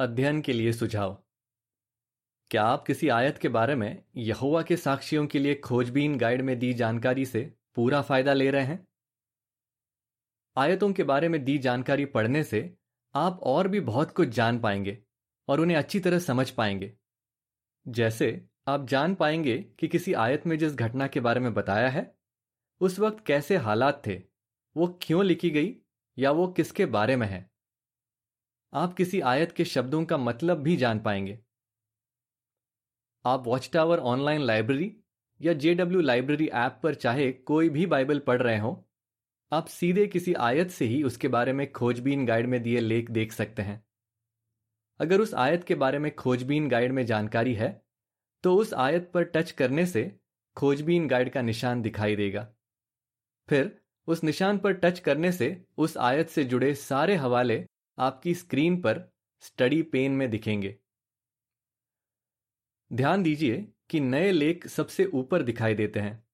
अध्ययन के लिए सुझाव। क्या आप किसी आयत के बारे में यहुआ के साक्षियों के लिए खोजबीन गाइड में दी जानकारी से पूरा फ़ायदा ले रहे हैं? आयतों के बारे में दी जानकारी पढ़ने से आप और भी बहुत कुछ जान पाएँगे और उन्हें अच्छी तरह समझ पाएँगे। जैसे, आप जान पाएँगे कि किसी आयत में जिस घटना के बारे में बताया है, उस वक्त कैसे हालात थे, वो क्यों लिखी गई या वो किसके बारे में है। आप किसी आयत के शब्दों का मतलब भी जान पाएँगे। आप वॉच टावर ऑनलाइन लाइब्रेरी या जेडब्ल्यू लाइब्रेरी ऐप पर चाहे कोई भी बाइबल पढ़ रहे हो, आप सीधे किसी आयत से ही उसके बारे में खोजबीन गाइड में दिए लेख देख सकते हैं। अगर उस आयत के बारे में खोजबीन गाइड में जानकारी है तो उस आयत पर टच करने से खोजबीन गाइड का निशान दिखाई देगा। फिर उस निशान पर टच करने से उस आयत से जुड़े सारे हवाले आपकी स्क्रीन पर स्टडी पेन में दिखेंगे। ध्यान दीजिए कि नए लेख सबसे ऊपर दिखाई देते हैं।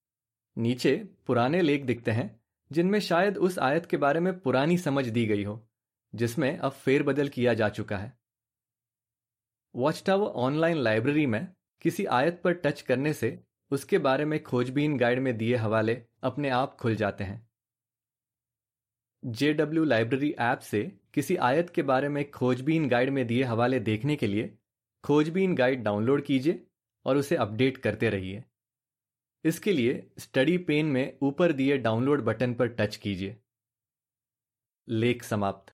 नीचे पुराने लेख दिखते हैं, जिनमें शायद उस आयत के बारे में पुरानी समझ दी गई हो, जिसमें अब फेरबदल किया जा चुका है। वॉच टावर ऑनलाइन लाइब्रेरी में किसी आयत पर टच करने से उसके बारे में खोजबीन गाइड में दिए हवाले अपने आप खुल जाते हैं। जेडब्ल्यू लाइब्रेरी ऐप से किसी आयत के बारे में खोजबीन गाइड में दिए हवाले देखने के लिए खोजबीन गाइड डाउनलोड कीजिए और उसे अपडेट करते रहिए। इसके लिए स्टडी पेन में ऊपर दिए डाउनलोड बटन पर टच कीजिए। लेख समाप्त।